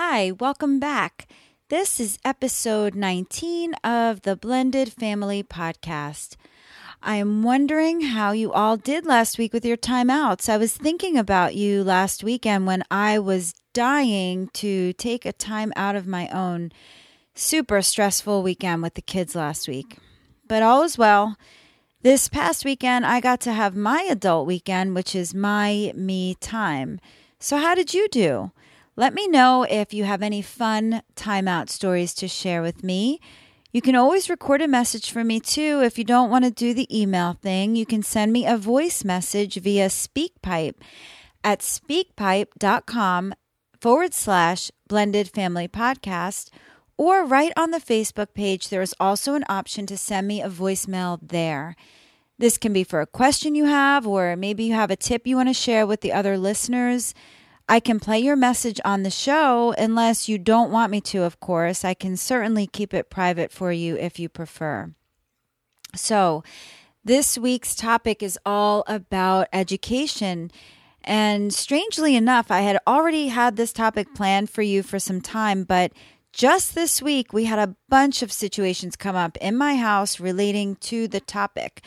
Hi, welcome back. This is episode 19 of the Blended Family Podcast. I am wondering how you all did last week with your timeouts. I was thinking about you last weekend when I was dying to take a time out of my own super stressful weekend with the kids last week. But all is well. This past weekend, I got to have my adult weekend, which is my me time. So, how did you do? Let me know if you have any fun timeout stories to share with me. You can always record a message for me too. If you don't want to do the email thing, you can send me a voice message via SpeakPipe at speakpipe.com forward slash blended family podcast or right on the Facebook page, there is also an option to send me a voicemail there. This can be for a question you have, or maybe you have a tip you want to share with the other listeners. I can play your message on the show unless you don't want me to, of course. I can certainly keep it private for you if you prefer. So, this week's topic is all about education. And strangely enough, I had already had this topic planned for you for some time, but just this week, we had a bunch of situations come up in my house relating to the topic.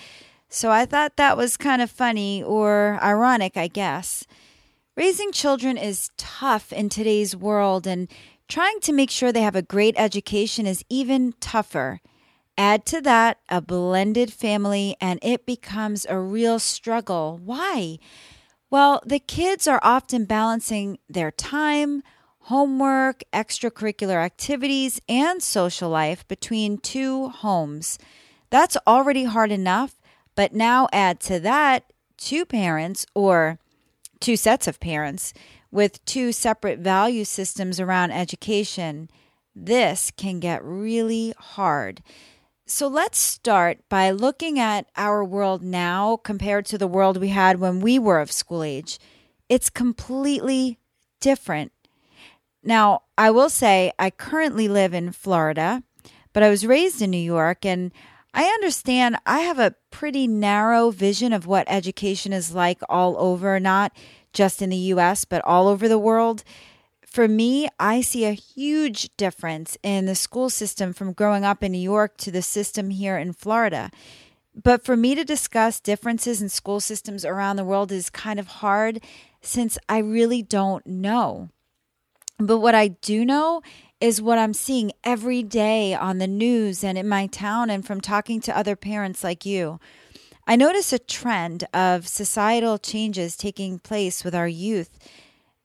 So I thought that was kind of funny or ironic, I guess. Raising children is tough in today's world, and trying to make sure they have a great education is even tougher. Add to that a blended family, and it becomes a real struggle. Why? Well, the kids are often balancing their time, homework, extracurricular activities, and social life between two homes. That's already hard enough, but now add to that two parents or two sets of parents with two separate value systems around education. This can get really hard. So let's start by looking at our world now compared to the world we had when we were of school age. It's completely different. Now, I will say I currently live in Florida, but I was raised in New York and I understand I have a pretty narrow vision of what education is like all over, not just in the US, but all over the world. For me, I see a huge difference in the school system from growing up in New York to the system here in Florida. But for me to discuss differences in school systems around the world is kind of hard since I really don't know. But what I do know is what I'm seeing every day on the news and in my town and from talking to other parents like you. I notice a trend of societal changes taking place with our youth.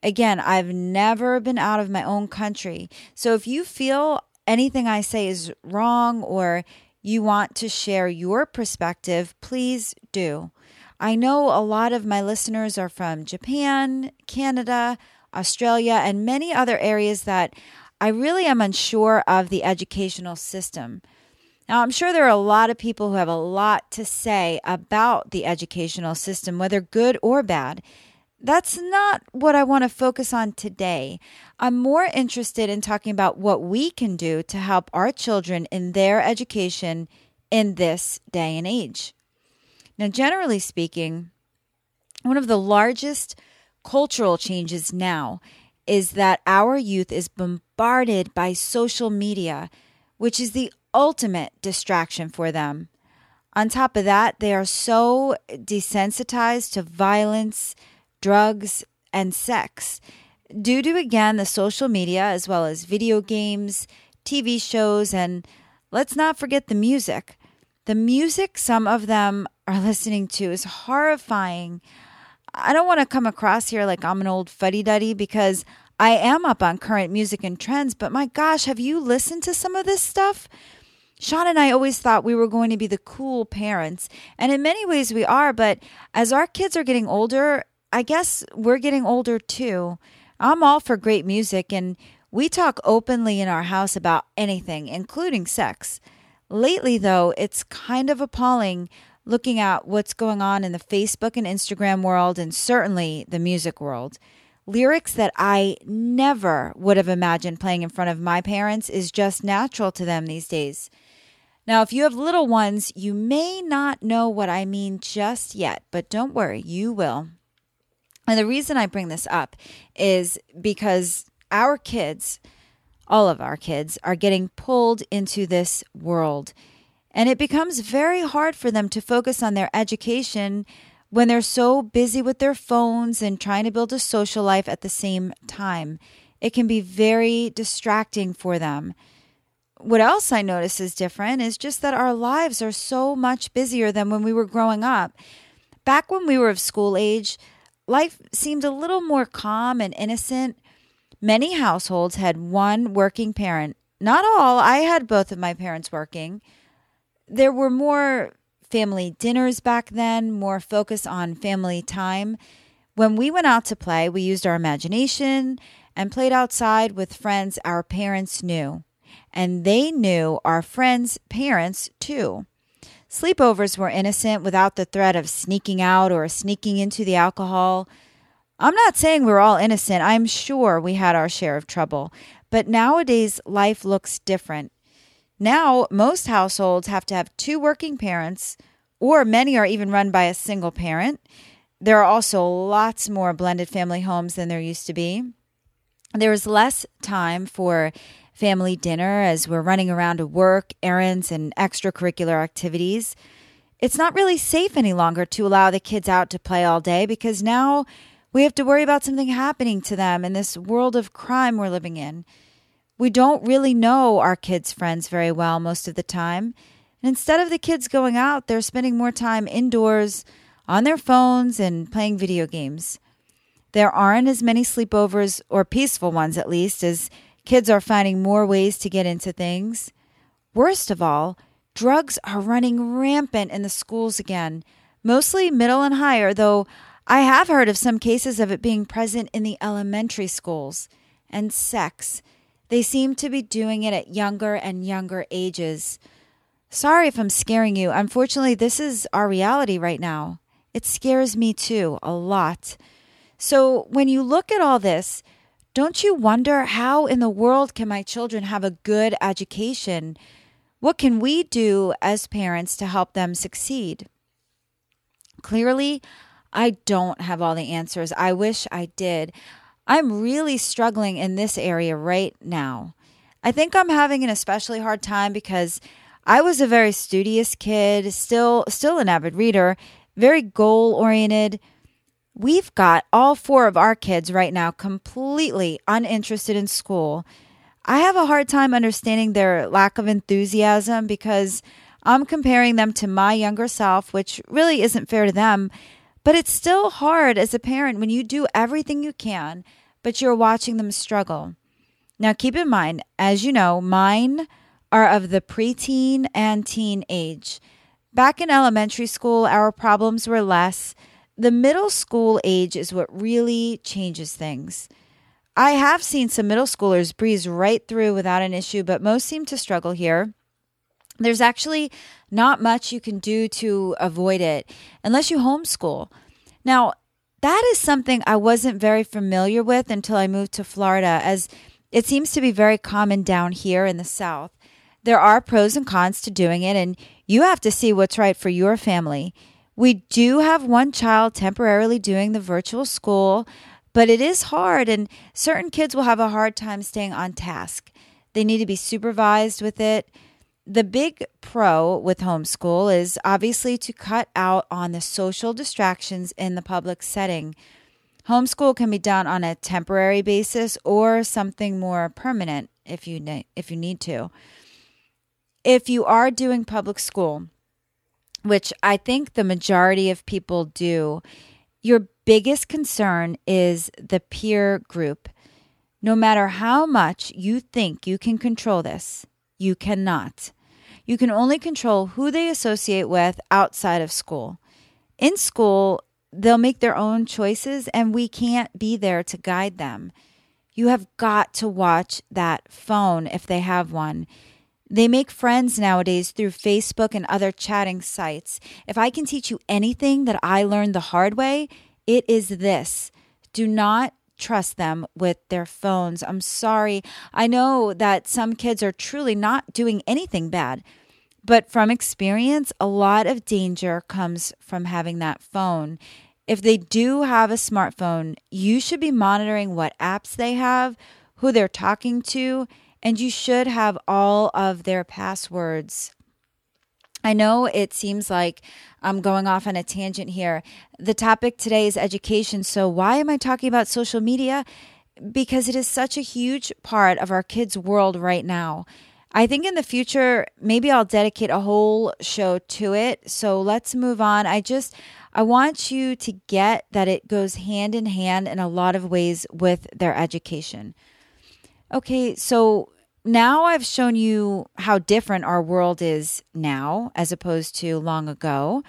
Again, I've never been out of my own country. So if you feel anything I say is wrong or you want to share your perspective, please do. I know a lot of my listeners are from Japan, Canada, Australia, and many other areas that I really am unsure of the educational system. Now, I'm sure there are a lot of people who have a lot to say about the educational system, whether good or bad. That's not what I want to focus on today. I'm more interested in talking about what we can do to help our children in their education in this day and age. Now, generally speaking, one of the largest cultural changes now is that our youth is bombarded by social media, which is the ultimate distraction for them. On top of that, they are so desensitized to violence, drugs, and sex due to, again, the social media as well as video games, TV shows, and let's not forget the music. The music some of them are listening to is horrifying I don't want to come across here like I'm an old fuddy duddy because I am up on current music and trends, but my gosh, have you listened to some of this stuff? Sean and I always thought we were going to be the cool parents, and in many ways we are, but as our kids are getting older, I guess we're getting older too. I'm all for great music, and we talk openly in our house about anything, including sex. Lately, though, it's kind of appalling looking at what's going on in the Facebook and Instagram world, and certainly the music world. Lyrics that I never would have imagined playing in front of my parents is just natural to them these days. Now, if you have little ones, you may not know what I mean just yet, but don't worry, you will. And the reason I bring this up is because our kids, all of our kids, are getting pulled into this world. And it becomes very hard for them to focus on their education when they're so busy with their phones and trying to build a social life at the same time. It can be very distracting for them. What else I notice is different is just that our lives are so much busier than when we were growing up. Back when we were of school age, life seemed a little more calm and innocent. Many households had one working parent. Not all, I had both of my parents working. There were more family dinners back then, more focus on family time. When we went out to play, we used our imagination and played outside with friends our parents knew. And they knew our friends' parents too. Sleepovers were innocent without the threat of sneaking out or sneaking into the alcohol. I'm not saying we're all innocent. I'm sure we had our share of trouble. But nowadays, life looks different. Now, most households have to have two working parents, or many are even run by a single parent. There are also lots more blended family homes than there used to be. There is less time for family dinner as we're running around to work, errands, and extracurricular activities. It's not really safe any longer to allow the kids out to play all day because now we have to worry about something happening to them in this world of crime we're living in. We don't really know our kids' friends very well most of the time. And instead of the kids going out, they're spending more time indoors on their phones and playing video games. There aren't as many sleepovers, or peaceful ones at least, as kids are finding more ways to get into things. Worst of all, drugs are running rampant in the schools again, mostly middle and higher, though I have heard of some cases of it being present in the elementary schools. And sex. They seem to be doing it at younger and younger ages. Sorry if I'm scaring you. Unfortunately, this is our reality right now. It scares me too, a lot. So when you look at all this, don't you wonder how in the world can my children have a good education? What can we do as parents to help them succeed? Clearly, I don't have all the answers. I wish I did. I'm really struggling in this area right now. I think I'm having an especially hard time because I was a very studious kid, still still an avid reader, very goal oriented. We've got all four of our kids right now completely uninterested in school. I have a hard time understanding their lack of enthusiasm because I'm comparing them to my younger self, which really isn't fair to them. But it's still hard as a parent when you do everything you can, but you're watching them struggle. Now, keep in mind, as you know, mine are of the preteen and teen age. Back in elementary school, our problems were less. The middle school age is what really changes things. I have seen some middle schoolers breeze right through without an issue, but most seem to struggle here. There's actually not much you can do to avoid it unless you homeschool. Now, that is something I wasn't very familiar with until I moved to Florida, as it seems to be very common down here in the South. There are pros and cons to doing it, and you have to see what's right for your family. We do have one child temporarily doing the virtual school, but it is hard, and certain kids will have a hard time staying on task. They need to be supervised with it the big pro with homeschool is obviously to cut out on the social distractions in the public setting. Homeschool can be done on a temporary basis or something more permanent if you ne- if you need to. If you are doing public school, which I think the majority of people do, your biggest concern is the peer group. No matter how much you think you can control this, you cannot. You can only control who they associate with outside of school. In school, they'll make their own choices and we can't be there to guide them. You have got to watch that phone if they have one. They make friends nowadays through Facebook and other chatting sites. If I can teach you anything that I learned the hard way, it is this do not trust them with their phones. I'm sorry. I know that some kids are truly not doing anything bad, but from experience, a lot of danger comes from having that phone. If they do have a smartphone, you should be monitoring what apps they have, who they're talking to, and you should have all of their passwords. I know it seems like I'm going off on a tangent here. The topic today is education. So, why am I talking about social media? Because it is such a huge part of our kids' world right now. I think in the future, maybe I'll dedicate a whole show to it. So, let's move on. I just, I want you to get that it goes hand in hand in a lot of ways with their education. Okay, so now I've shown you how different our world is now as opposed to long ago.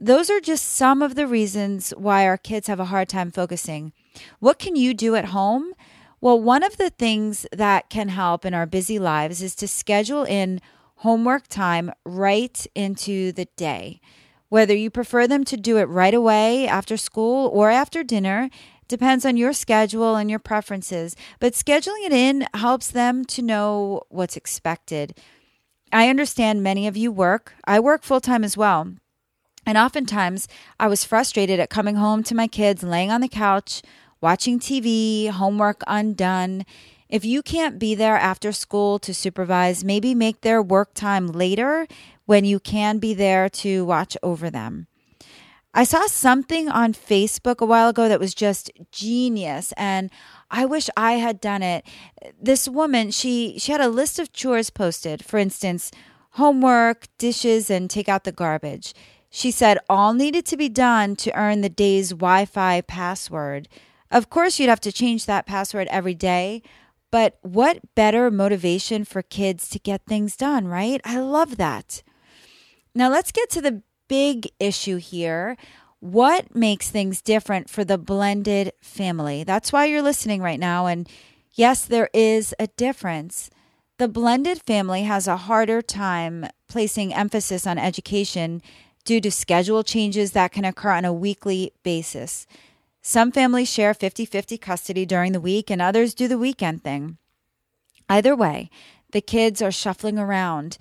Those are just some of the reasons why our kids have a hard time focusing. What can you do at home? Well, one of the things that can help in our busy lives is to schedule in homework time right into the day. Whether you prefer them to do it right away after school or after dinner, Depends on your schedule and your preferences, but scheduling it in helps them to know what's expected. I understand many of you work. I work full time as well. And oftentimes I was frustrated at coming home to my kids laying on the couch, watching TV, homework undone. If you can't be there after school to supervise, maybe make their work time later when you can be there to watch over them. I saw something on Facebook a while ago that was just genius and I wish I had done it. This woman, she she had a list of chores posted. For instance, homework, dishes and take out the garbage. She said all needed to be done to earn the day's Wi-Fi password. Of course, you'd have to change that password every day, but what better motivation for kids to get things done, right? I love that. Now, let's get to the big issue here. What makes things different for the blended family? That's why you're listening right now. And yes, there is a difference. The blended family has a harder time placing emphasis on education due to schedule changes that can occur on a weekly basis. Some families share 50 50 custody during the week, and others do the weekend thing. Either way, the kids are shuffling around.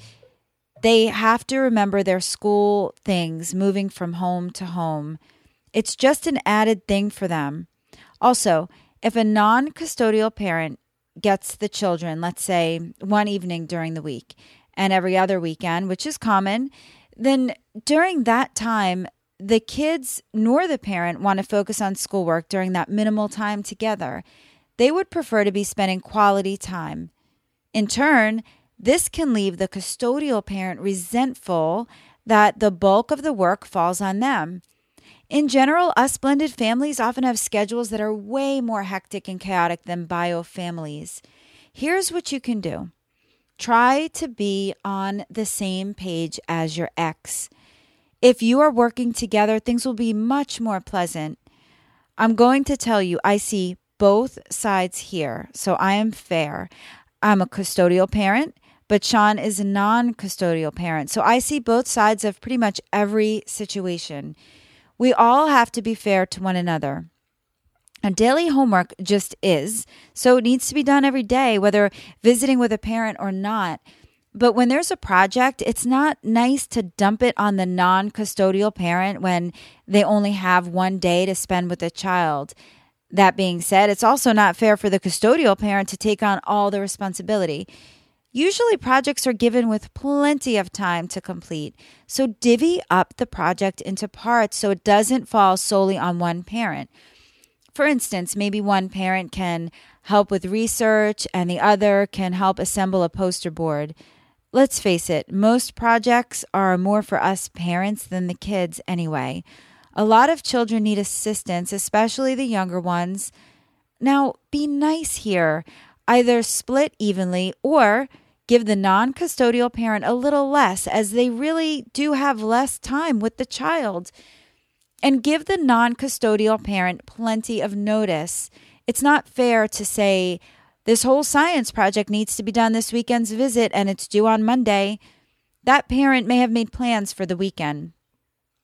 They have to remember their school things moving from home to home. It's just an added thing for them. Also, if a non custodial parent gets the children, let's say one evening during the week and every other weekend, which is common, then during that time, the kids nor the parent want to focus on schoolwork during that minimal time together. They would prefer to be spending quality time. In turn, this can leave the custodial parent resentful that the bulk of the work falls on them. In general, us blended families often have schedules that are way more hectic and chaotic than bio families. Here's what you can do try to be on the same page as your ex. If you are working together, things will be much more pleasant. I'm going to tell you, I see both sides here, so I am fair. I'm a custodial parent but Sean is a non custodial parent. So I see both sides of pretty much every situation. We all have to be fair to one another. And daily homework just is, so it needs to be done every day, whether visiting with a parent or not. But when there's a project, it's not nice to dump it on the non custodial parent when they only have one day to spend with a child. That being said, it's also not fair for the custodial parent to take on all the responsibility. Usually, projects are given with plenty of time to complete, so divvy up the project into parts so it doesn't fall solely on one parent. For instance, maybe one parent can help with research and the other can help assemble a poster board. Let's face it, most projects are more for us parents than the kids anyway. A lot of children need assistance, especially the younger ones. Now, be nice here. Either split evenly or give the non custodial parent a little less, as they really do have less time with the child. And give the non custodial parent plenty of notice. It's not fair to say, this whole science project needs to be done this weekend's visit and it's due on Monday. That parent may have made plans for the weekend.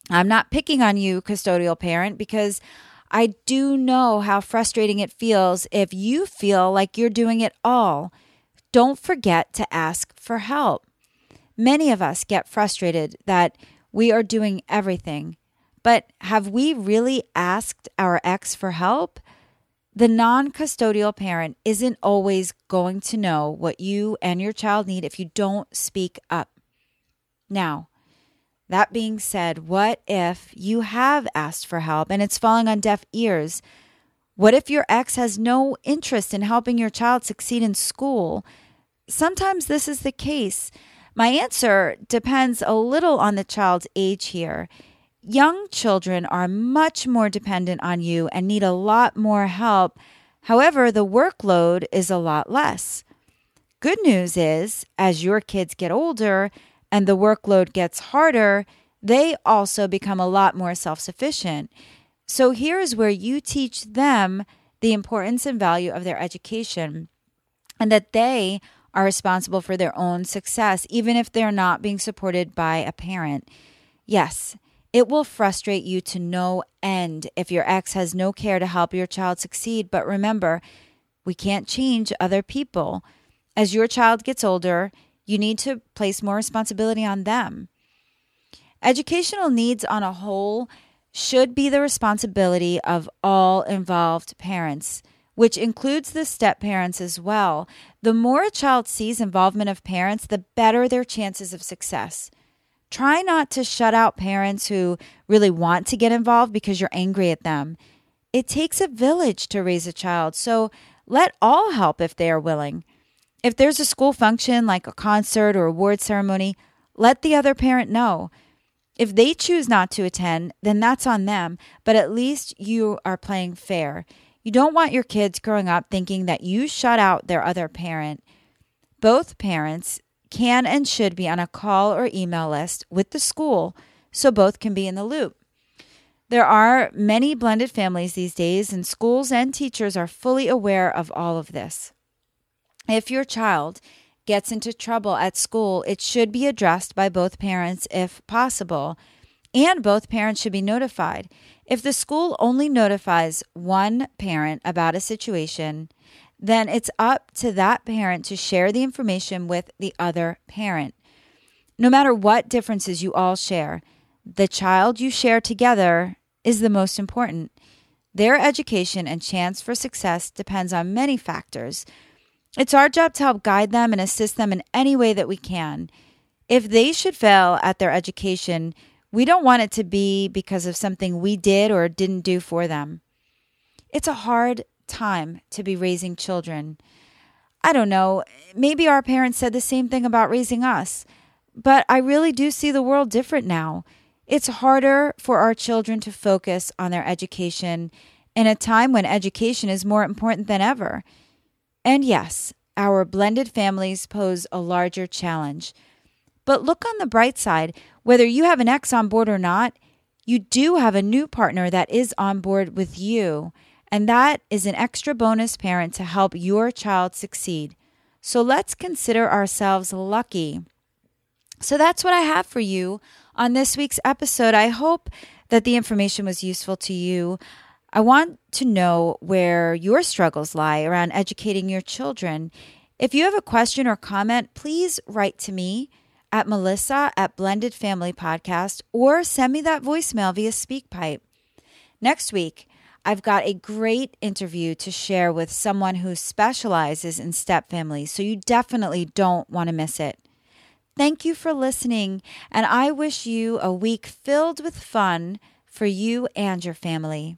I'm not picking on you, custodial parent, because I do know how frustrating it feels if you feel like you're doing it all. Don't forget to ask for help. Many of us get frustrated that we are doing everything, but have we really asked our ex for help? The non custodial parent isn't always going to know what you and your child need if you don't speak up. Now, that being said, what if you have asked for help and it's falling on deaf ears? What if your ex has no interest in helping your child succeed in school? Sometimes this is the case. My answer depends a little on the child's age here. Young children are much more dependent on you and need a lot more help. However, the workload is a lot less. Good news is, as your kids get older, and the workload gets harder, they also become a lot more self sufficient. So here's where you teach them the importance and value of their education and that they are responsible for their own success, even if they're not being supported by a parent. Yes, it will frustrate you to no end if your ex has no care to help your child succeed. But remember, we can't change other people. As your child gets older, you need to place more responsibility on them. Educational needs on a whole should be the responsibility of all involved parents, which includes the step parents as well. The more a child sees involvement of parents, the better their chances of success. Try not to shut out parents who really want to get involved because you're angry at them. It takes a village to raise a child, so let all help if they are willing. If there's a school function like a concert or award ceremony, let the other parent know. If they choose not to attend, then that's on them, but at least you are playing fair. You don't want your kids growing up thinking that you shut out their other parent. Both parents can and should be on a call or email list with the school so both can be in the loop. There are many blended families these days, and schools and teachers are fully aware of all of this. If your child gets into trouble at school, it should be addressed by both parents if possible, and both parents should be notified. If the school only notifies one parent about a situation, then it's up to that parent to share the information with the other parent. No matter what differences you all share, the child you share together is the most important. Their education and chance for success depends on many factors it's our job to help guide them and assist them in any way that we can. If they should fail at their education, we don't want it to be because of something we did or didn't do for them. It's a hard time to be raising children. I don't know, maybe our parents said the same thing about raising us, but I really do see the world different now. It's harder for our children to focus on their education in a time when education is more important than ever. And yes, our blended families pose a larger challenge. But look on the bright side whether you have an ex on board or not, you do have a new partner that is on board with you. And that is an extra bonus parent to help your child succeed. So let's consider ourselves lucky. So that's what I have for you on this week's episode. I hope that the information was useful to you. I want to know where your struggles lie around educating your children. If you have a question or comment, please write to me at melissa at blended family podcast or send me that voicemail via speakpipe. Next week i've got a great interview to share with someone who specializes in step families so you definitely don't want to miss it. Thank you for listening and i wish you a week filled with fun for you and your family